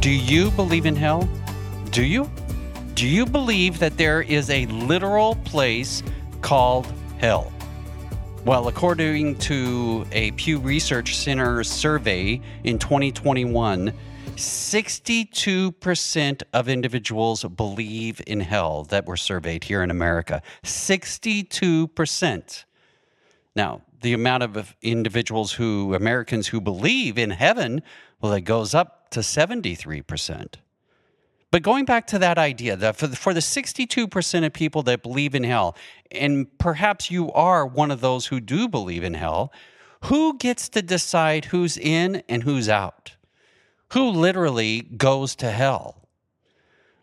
Do you believe in hell? Do you? Do you believe that there is a literal place called hell? Well, according to a Pew Research Center survey in 2021, 62% of individuals believe in hell that were surveyed here in America. 62%. Now, the amount of individuals who, Americans who believe in heaven, well, it goes up to 73%. But going back to that idea that for the, for the 62% of people that believe in hell, and perhaps you are one of those who do believe in hell, who gets to decide who's in and who's out? Who literally goes to hell?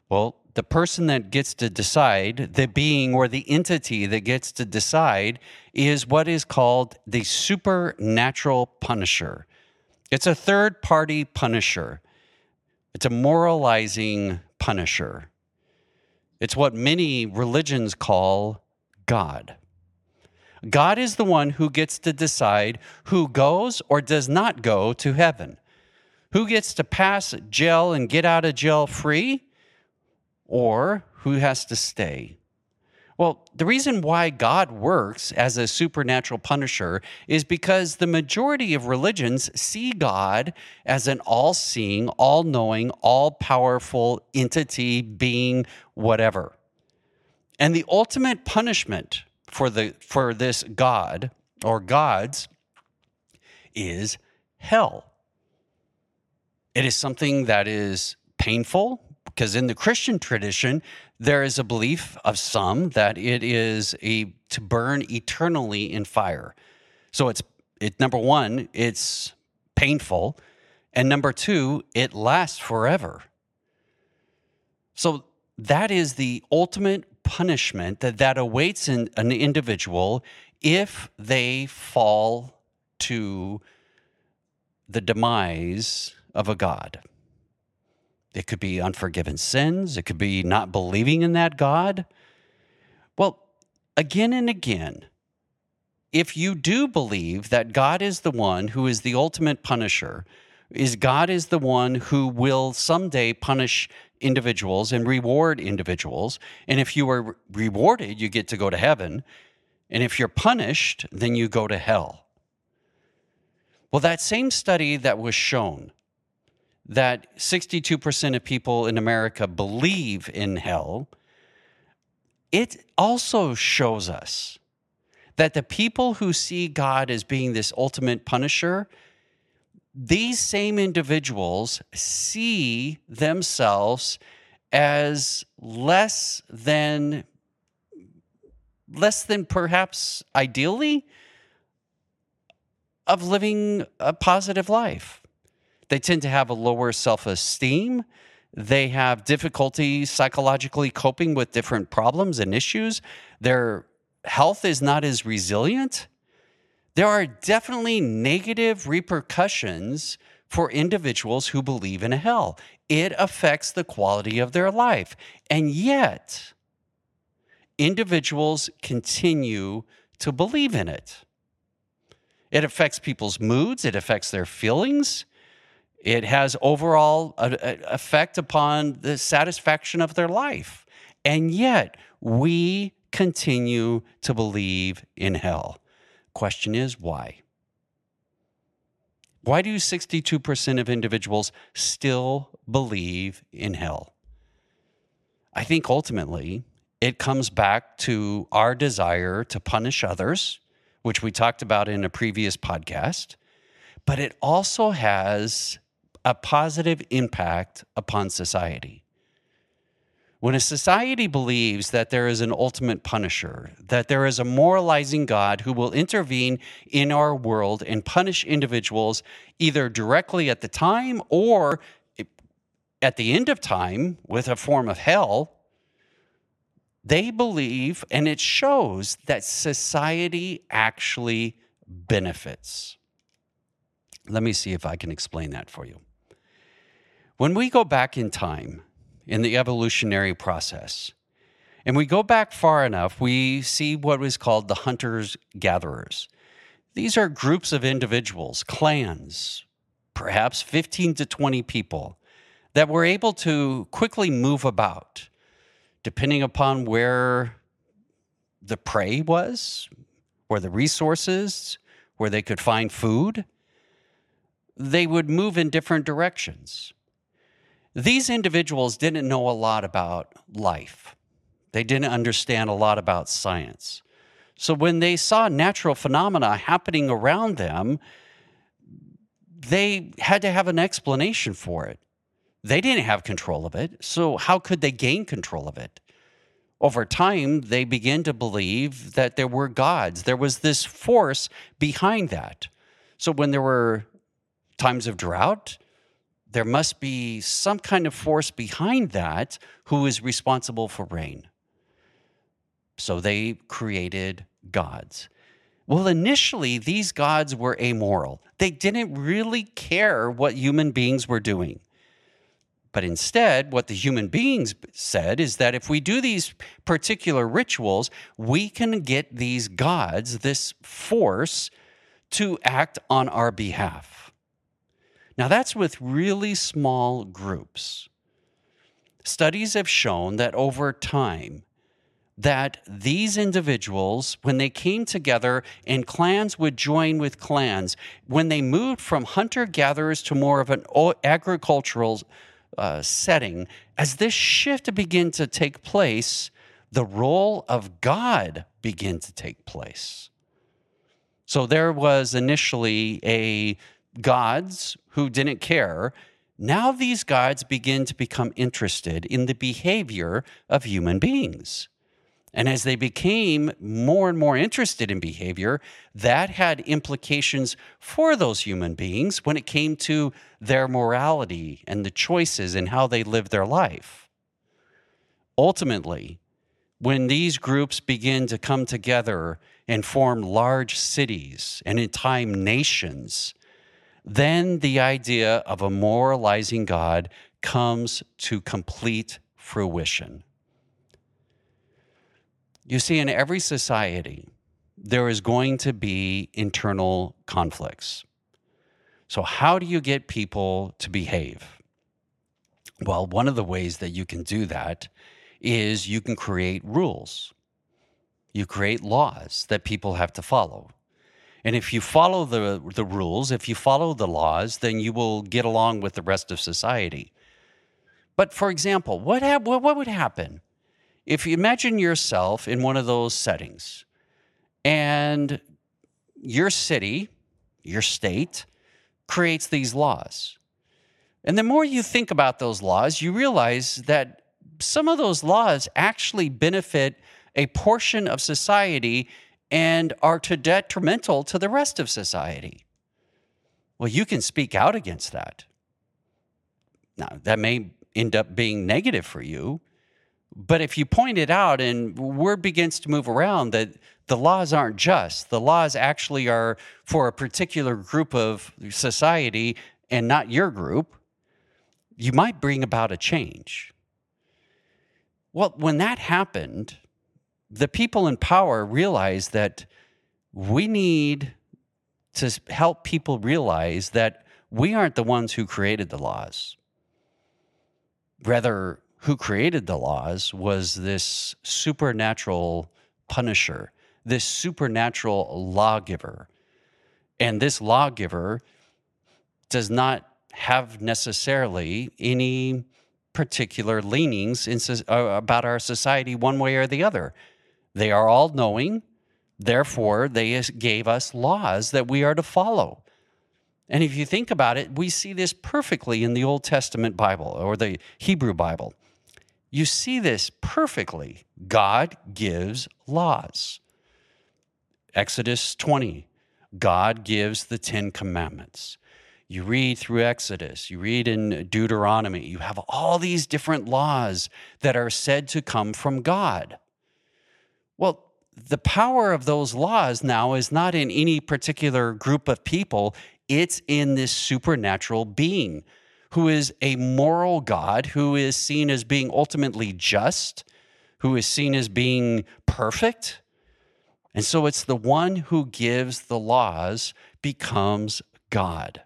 Well, the person that gets to decide, the being or the entity that gets to decide, is what is called the supernatural punisher. It's a third party punisher. It's a moralizing punisher. It's what many religions call God. God is the one who gets to decide who goes or does not go to heaven. Who gets to pass jail and get out of jail free, or who has to stay. Well, the reason why God works as a supernatural punisher is because the majority of religions see God as an all seeing, all knowing, all powerful entity, being, whatever. And the ultimate punishment for, the, for this God or gods is hell. It is something that is painful because in the Christian tradition, there is a belief of some that it is a to burn eternally in fire. So it's it number one, it's painful, and number two, it lasts forever. So that is the ultimate punishment that that awaits an, an individual if they fall to the demise of a god. It could be unforgiven sins. It could be not believing in that God. Well, again and again, if you do believe that God is the one who is the ultimate punisher, is God is the one who will someday punish individuals and reward individuals, and if you are rewarded, you get to go to heaven, and if you're punished, then you go to hell. Well, that same study that was shown that 62% of people in America believe in hell, it also shows us that the people who see God as being this ultimate punisher, these same individuals see themselves as less than less than perhaps ideally of living a positive life. They tend to have a lower self esteem. They have difficulty psychologically coping with different problems and issues. Their health is not as resilient. There are definitely negative repercussions for individuals who believe in hell. It affects the quality of their life. And yet, individuals continue to believe in it. It affects people's moods, it affects their feelings, it has overall a, a effect upon the satisfaction of their life. And yet, we continue to believe in hell. Question is why? Why do 62% of individuals still believe in hell? I think ultimately it comes back to our desire to punish others, which we talked about in a previous podcast, but it also has a positive impact upon society. When a society believes that there is an ultimate punisher, that there is a moralizing God who will intervene in our world and punish individuals either directly at the time or at the end of time with a form of hell, they believe, and it shows that society actually benefits. Let me see if I can explain that for you. When we go back in time in the evolutionary process, and we go back far enough, we see what was called the hunters gatherers. These are groups of individuals, clans, perhaps 15 to 20 people that were able to quickly move about depending upon where the prey was, where the resources, where they could find food. They would move in different directions. These individuals didn't know a lot about life. They didn't understand a lot about science. So when they saw natural phenomena happening around them, they had to have an explanation for it. They didn't have control of it. So how could they gain control of it? Over time, they began to believe that there were gods. There was this force behind that. So when there were times of drought, there must be some kind of force behind that who is responsible for rain. So they created gods. Well, initially, these gods were amoral. They didn't really care what human beings were doing. But instead, what the human beings said is that if we do these particular rituals, we can get these gods, this force, to act on our behalf. Now, that's with really small groups. Studies have shown that over time, that these individuals, when they came together and clans would join with clans, when they moved from hunter gatherers to more of an agricultural uh, setting, as this shift began to take place, the role of God began to take place. So there was initially a gods who didn't care. Now these gods begin to become interested in the behavior of human beings. And as they became more and more interested in behavior, that had implications for those human beings when it came to their morality and the choices and how they lived their life. Ultimately, when these groups begin to come together and form large cities and in time nations, then the idea of a moralizing God comes to complete fruition. You see, in every society, there is going to be internal conflicts. So, how do you get people to behave? Well, one of the ways that you can do that is you can create rules. You create laws that people have to follow. And if you follow the, the rules, if you follow the laws, then you will get along with the rest of society. But for example, what, ha- what, what would happen if you imagine yourself in one of those settings and your city, your state, creates these laws. And the more you think about those laws, you realize that some of those laws actually benefit a portion of society and are to detrimental to the rest of society. Well, you can speak out against that. Now, that may end up being negative for you, but if you point it out and word begins to move around that the laws aren't just, the laws actually are for a particular group of society and not your group, you might bring about a change. Well, when that happened, the people in power realize that we need to help people realize that we aren't the ones who created the laws. Rather, who created the laws was this supernatural punisher, this supernatural lawgiver. And this lawgiver does not have necessarily any particular leanings in, uh, about our society one way or the other. They are all knowing, therefore, they gave us laws that we are to follow. And if you think about it, we see this perfectly in the Old Testament Bible or the Hebrew Bible. You see this perfectly. God gives laws. Exodus 20, God gives the Ten Commandments. You read through Exodus, you read in Deuteronomy, you have all these different laws that are said to come from God. Well, the power of those laws now is not in any particular group of people, it's in this supernatural being who is a moral God, who is seen as being ultimately just, who is seen as being perfect. And so it's the one who gives the laws becomes God.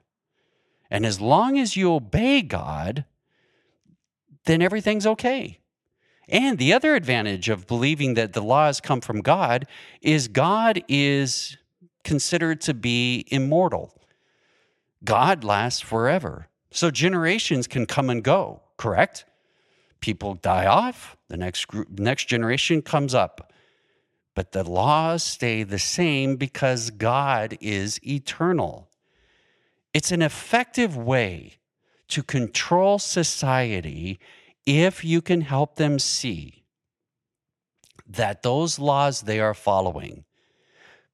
And as long as you obey God, then everything's okay. And the other advantage of believing that the laws come from God is God is considered to be immortal. God lasts forever. So generations can come and go, correct? People die off, the next group, next generation comes up. But the laws stay the same because God is eternal. It's an effective way to control society if you can help them see that those laws they are following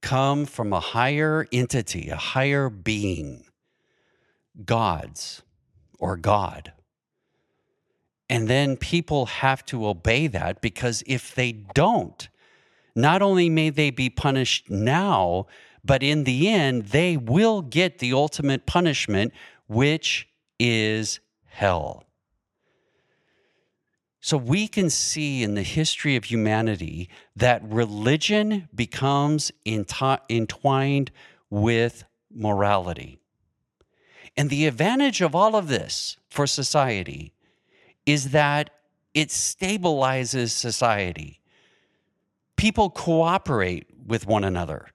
come from a higher entity, a higher being, gods or God. And then people have to obey that because if they don't, not only may they be punished now, but in the end, they will get the ultimate punishment, which is hell. So we can see in the history of humanity that religion becomes entwined with morality. And the advantage of all of this for society is that it stabilizes society. People cooperate with one another.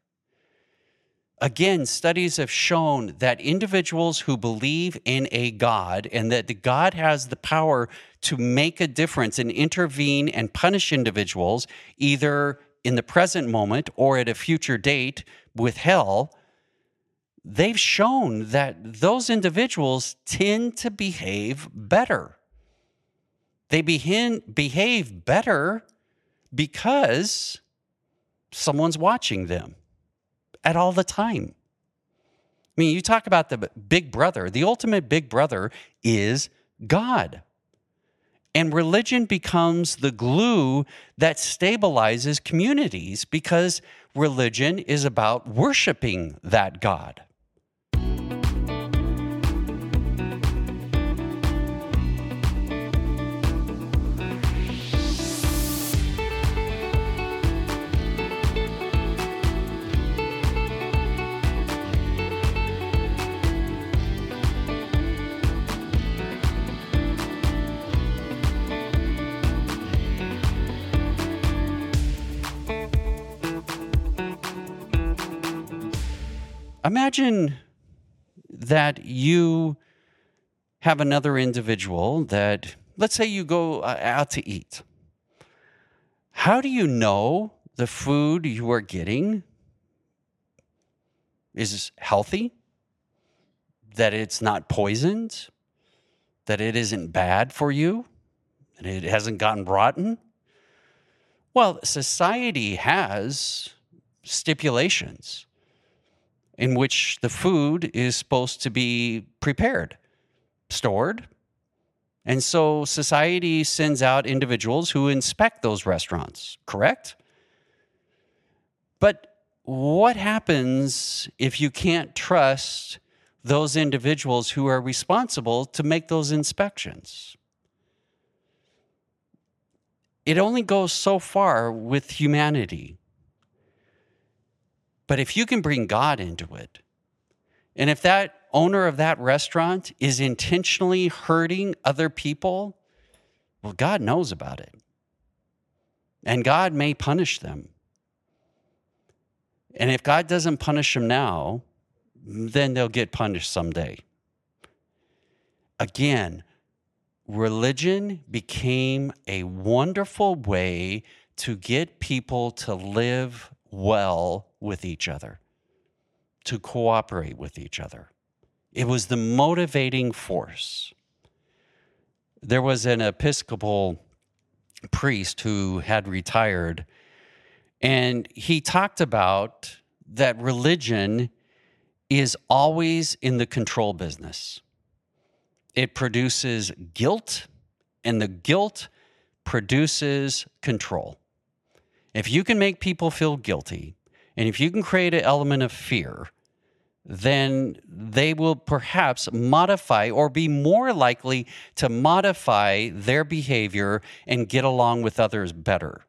Again, studies have shown that individuals who believe in a God and that God has the power to make a difference and intervene and punish individuals, either in the present moment or at a future date with hell, they've shown that those individuals tend to behave better. They behave better because someone's watching them at all the time. I mean, you talk about the big brother, the ultimate big brother is God. And religion becomes the glue that stabilizes communities because religion is about worshiping that God. Imagine that you have another individual that, let's say you go uh, out to eat. How do you know the food you are getting is healthy? That it's not poisoned? That it isn't bad for you? And it hasn't gotten rotten? Well, society has stipulations in which the food is supposed to be prepared, stored. And so society sends out individuals who inspect those restaurants, correct? But what happens if you can't trust those individuals who are responsible to make those inspections? It only goes so far with humanity. But if you can bring God into it, and if that owner of that restaurant is intentionally hurting other people, well, God knows about it. And God may punish them. And if God doesn't punish them now, then they'll get punished someday. Again, religion became a wonderful way to get people to live well with each other, to cooperate with each other. It was the motivating force. There was an Episcopal priest who had retired, and he talked about that religion is always in the control business. It produces guilt, and the guilt produces control. If you can make people feel guilty, and if you can create an element of fear, then they will perhaps modify or be more likely to modify their behavior and get along with others better.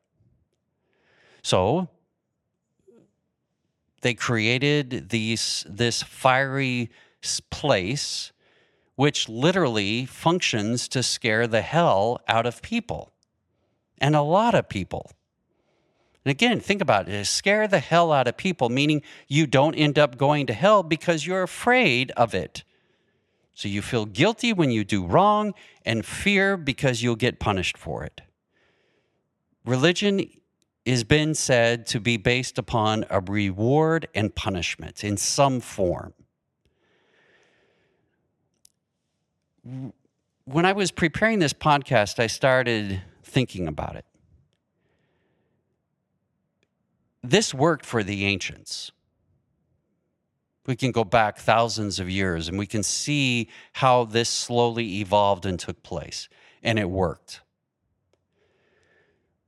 So they created these, this fiery place which literally functions to scare the hell out of people and a lot of people. And again, think about it scare the hell out of people, meaning you don't end up going to hell because you're afraid of it. So you feel guilty when you do wrong and fear because you'll get punished for it. Religion is been said to be based upon a reward and punishment in some form. When I was preparing this podcast, I started thinking about it. This worked for the ancients. We can go back thousands of years and we can see how this slowly evolved and took place, and it worked.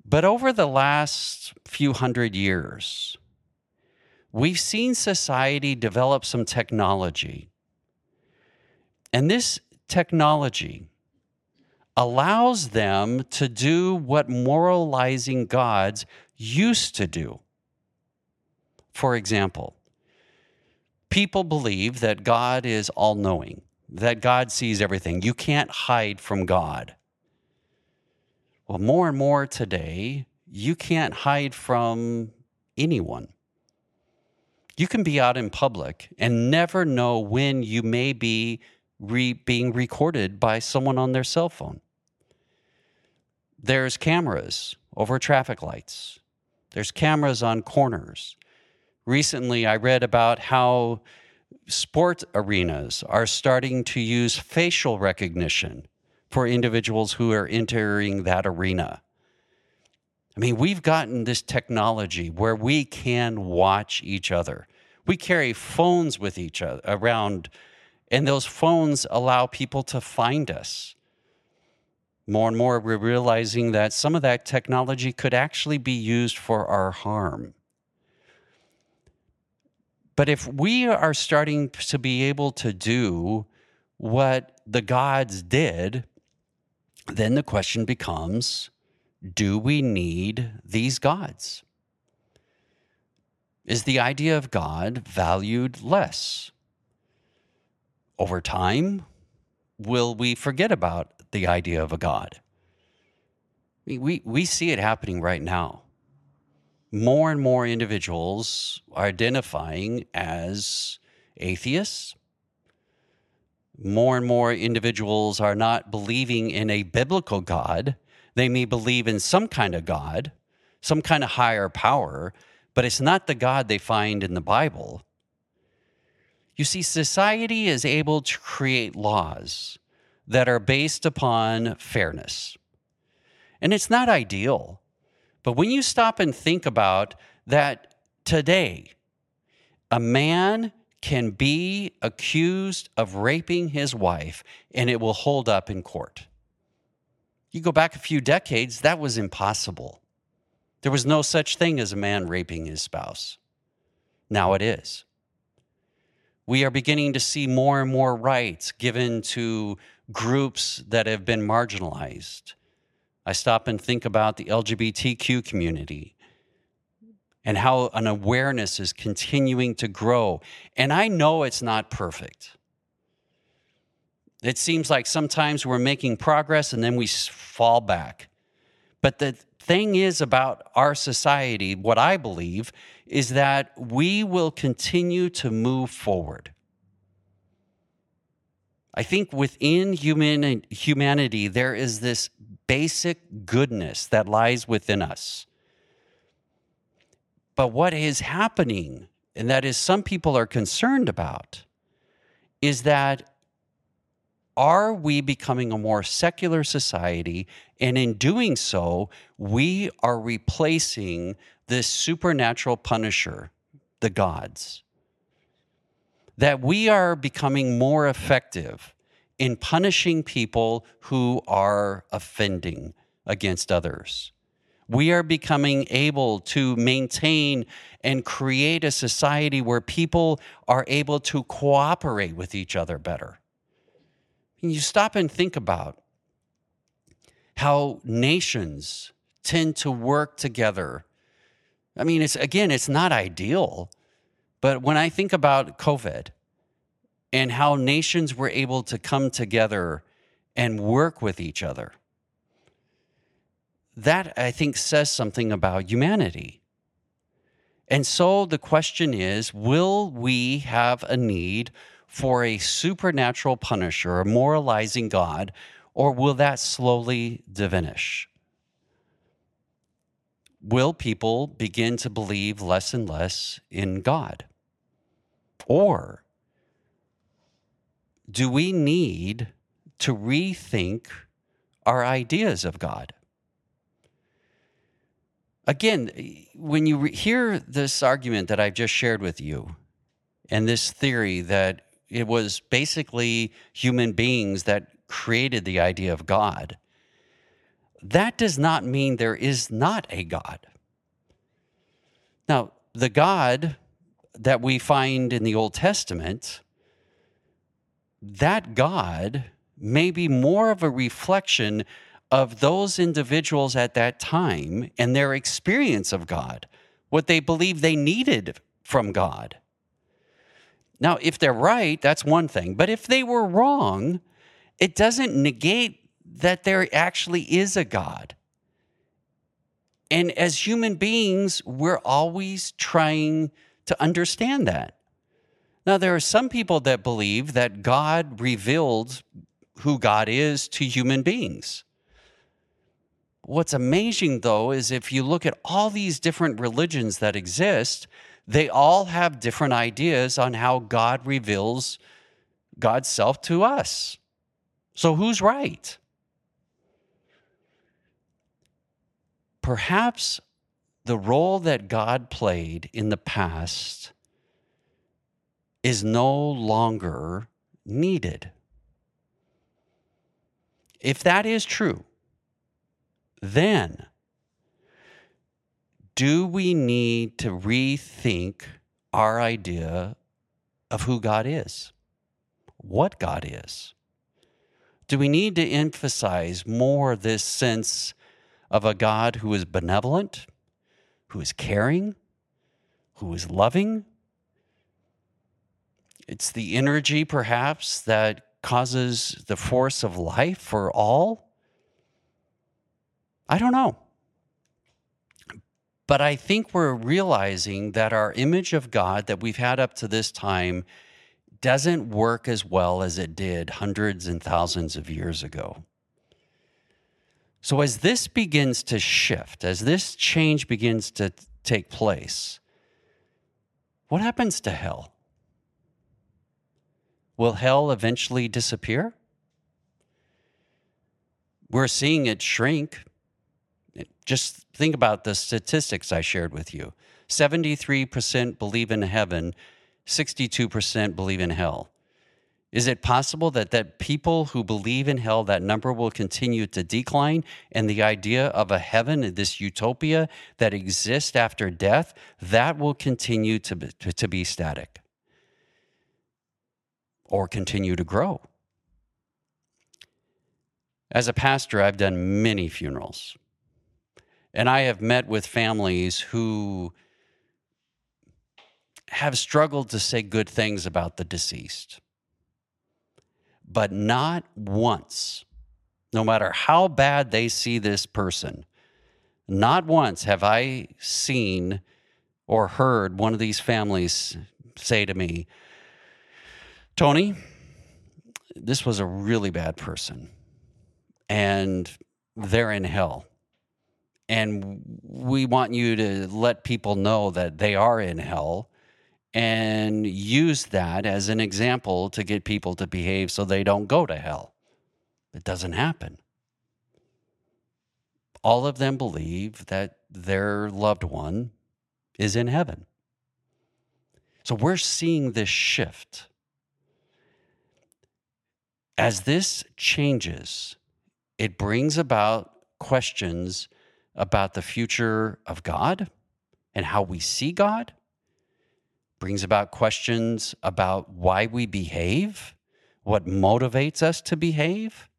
But over the last few hundred years, we've seen society develop some technology. And this technology allows them to do what moralizing gods used to do. For example, people believe that God is all knowing, that God sees everything. You can't hide from God. Well, more and more today, you can't hide from anyone. You can be out in public and never know when you may be re- being recorded by someone on their cell phone. There's cameras over traffic lights. There's cameras on corners. Recently, I read about how sport arenas are starting to use facial recognition for individuals who are entering that arena. I mean, we've gotten this technology where we can watch each other. We carry phones with each other around, and those phones allow people to find us. More and more, we're realizing that some of that technology could actually be used for our harm. But if we are starting to be able to do what the gods did, then the question becomes do we need these gods? Is the idea of God valued less? Over time, will we forget about the idea of a God? We, we see it happening right now more and more individuals are identifying as atheists. More and more individuals are not believing in a biblical God. They may believe in some kind of God, some kind of higher power, but it's not the God they find in the Bible. You see, society is able to create laws that are based upon fairness. And it's not ideal. But when you stop and think about that today, a man can be accused of raping his wife and it will hold up in court. You go back a few decades, that was impossible. There was no such thing as a man raping his spouse. Now it is. We are beginning to see more and more rights given to groups that have been marginalized I stop and think about the LGBTQ community and how an awareness is continuing to grow. And I know it's not perfect. It seems like sometimes we're making progress and then we fall back. But the thing is about our society, what I believe, is that we will continue to move forward. I think within human, humanity, there is this basic goodness that lies within us. But what is happening, and that is some people are concerned about, is that are we becoming a more secular society? And in doing so, we are replacing this supernatural punisher, the gods. That we are becoming more effective in punishing people who are offending against others. We are becoming able to maintain and create a society where people are able to cooperate with each other better. And you stop and think about how nations tend to work together. I mean, it's again, it's not ideal, but when I think about COVID, and how nations were able to come together and work with each other. That, I think, says something about humanity. And so the question is will we have a need for a supernatural punisher, a moralizing God, or will that slowly diminish? Will people begin to believe less and less in God? Or do we need to rethink our ideas of God? Again, when you hear this argument that I've just shared with you, and this theory that it was basically human beings that created the idea of God, that does not mean there is not a God. Now, the God that we find in the Old Testament, that God may be more of a reflection of those individuals at that time and their experience of God, what they believe they needed from God. Now, if they're right, that's one thing. But if they were wrong, it doesn't negate that there actually is a God. And as human beings, we're always trying to understand that. Now, there are some people that believe that God revealed who God is to human beings. What's amazing, though, is if you look at all these different religions that exist, they all have different ideas on how God reveals God's self to us. So, who's right? Perhaps the role that God played in the past is no longer needed. If that is true, then do we need to rethink our idea of who God is, what God is? Do we need to emphasize more this sense of a God who is benevolent, who is caring, who is loving? It's the energy, perhaps, that causes the force of life for all. I don't know. But I think we're realizing that our image of God that we've had up to this time doesn't work as well as it did hundreds and thousands of years ago. So, as this begins to shift, as this change begins to take place, what happens to hell? Will hell eventually disappear? We're seeing it shrink. Just think about the statistics I shared with you 73% believe in heaven, 62% believe in hell. Is it possible that, that people who believe in hell, that number will continue to decline? And the idea of a heaven, this utopia that exists after death, that will continue to be, to, to be static or continue to grow? As a pastor, I've done many funerals. And I have met with families who have struggled to say good things about the deceased. But not once, no matter how bad they see this person, not once have I seen or heard one of these families say to me, Tony, this was a really bad person, and they're in hell and we want you to let people know that they are in hell and use that as an example to get people to behave so they don't go to hell. It doesn't happen. All of them believe that their loved one is in heaven. So we're seeing this shift. As this changes, it brings about questions about the future of God and how we see God, brings about questions about why we behave, what motivates us to behave.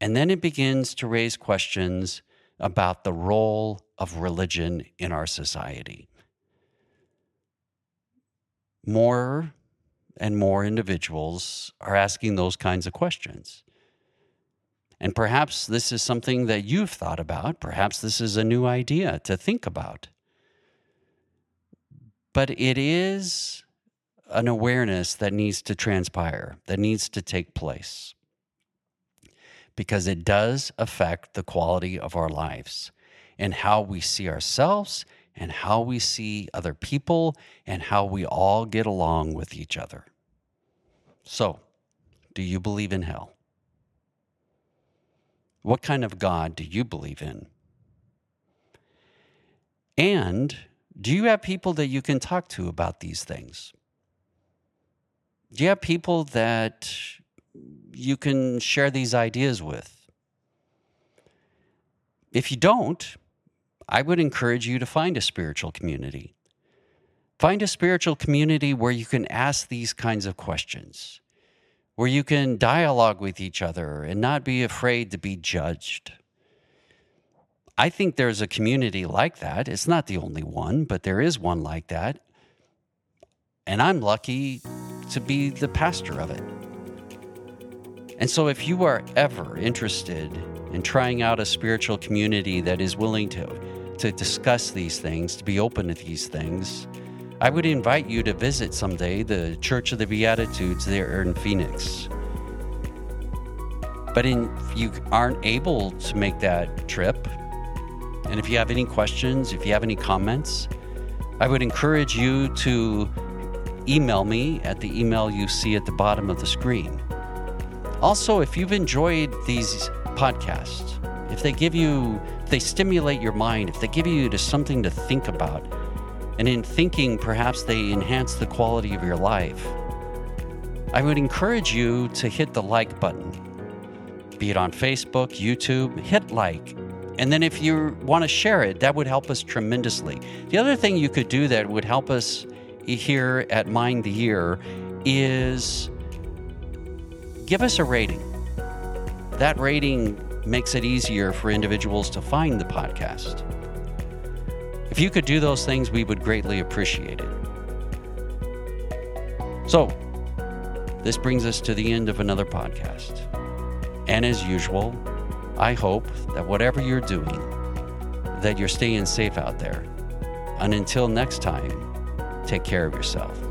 And then it begins to raise questions about the role of religion in our society. More and more individuals are asking those kinds of questions. And perhaps this is something that you've thought about. Perhaps this is a new idea to think about. But it is an awareness that needs to transpire, that needs to take place, because it does affect the quality of our lives and how we see ourselves and how we see other people and how we all get along with each other. So, do you believe in hell? What kind of God do you believe in? And do you have people that you can talk to about these things? Do you have people that you can share these ideas with? If you don't, I would encourage you to find a spiritual community. Find a spiritual community where you can ask these kinds of questions, where you can dialogue with each other and not be afraid to be judged. I think there's a community like that. It's not the only one, but there is one like that. And I'm lucky to be the pastor of it. And so, if you are ever interested in trying out a spiritual community that is willing to to discuss these things, to be open to these things, I would invite you to visit someday the Church of the Beatitudes there in Phoenix. But in, if you aren't able to make that trip, and if you have any questions, if you have any comments, I would encourage you to email me at the email you see at the bottom of the screen. Also, if you've enjoyed these podcasts, if they give you they stimulate your mind, if they give you something to think about, and in thinking, perhaps they enhance the quality of your life, I would encourage you to hit the like button. Be it on Facebook, YouTube, hit like. And then if you want to share it, that would help us tremendously. The other thing you could do that would help us here at Mind the Year is give us a rating. That rating makes it easier for individuals to find the podcast. If you could do those things, we would greatly appreciate it. So, this brings us to the end of another podcast. And as usual, I hope that whatever you're doing, that you're staying safe out there. And until next time, take care of yourself.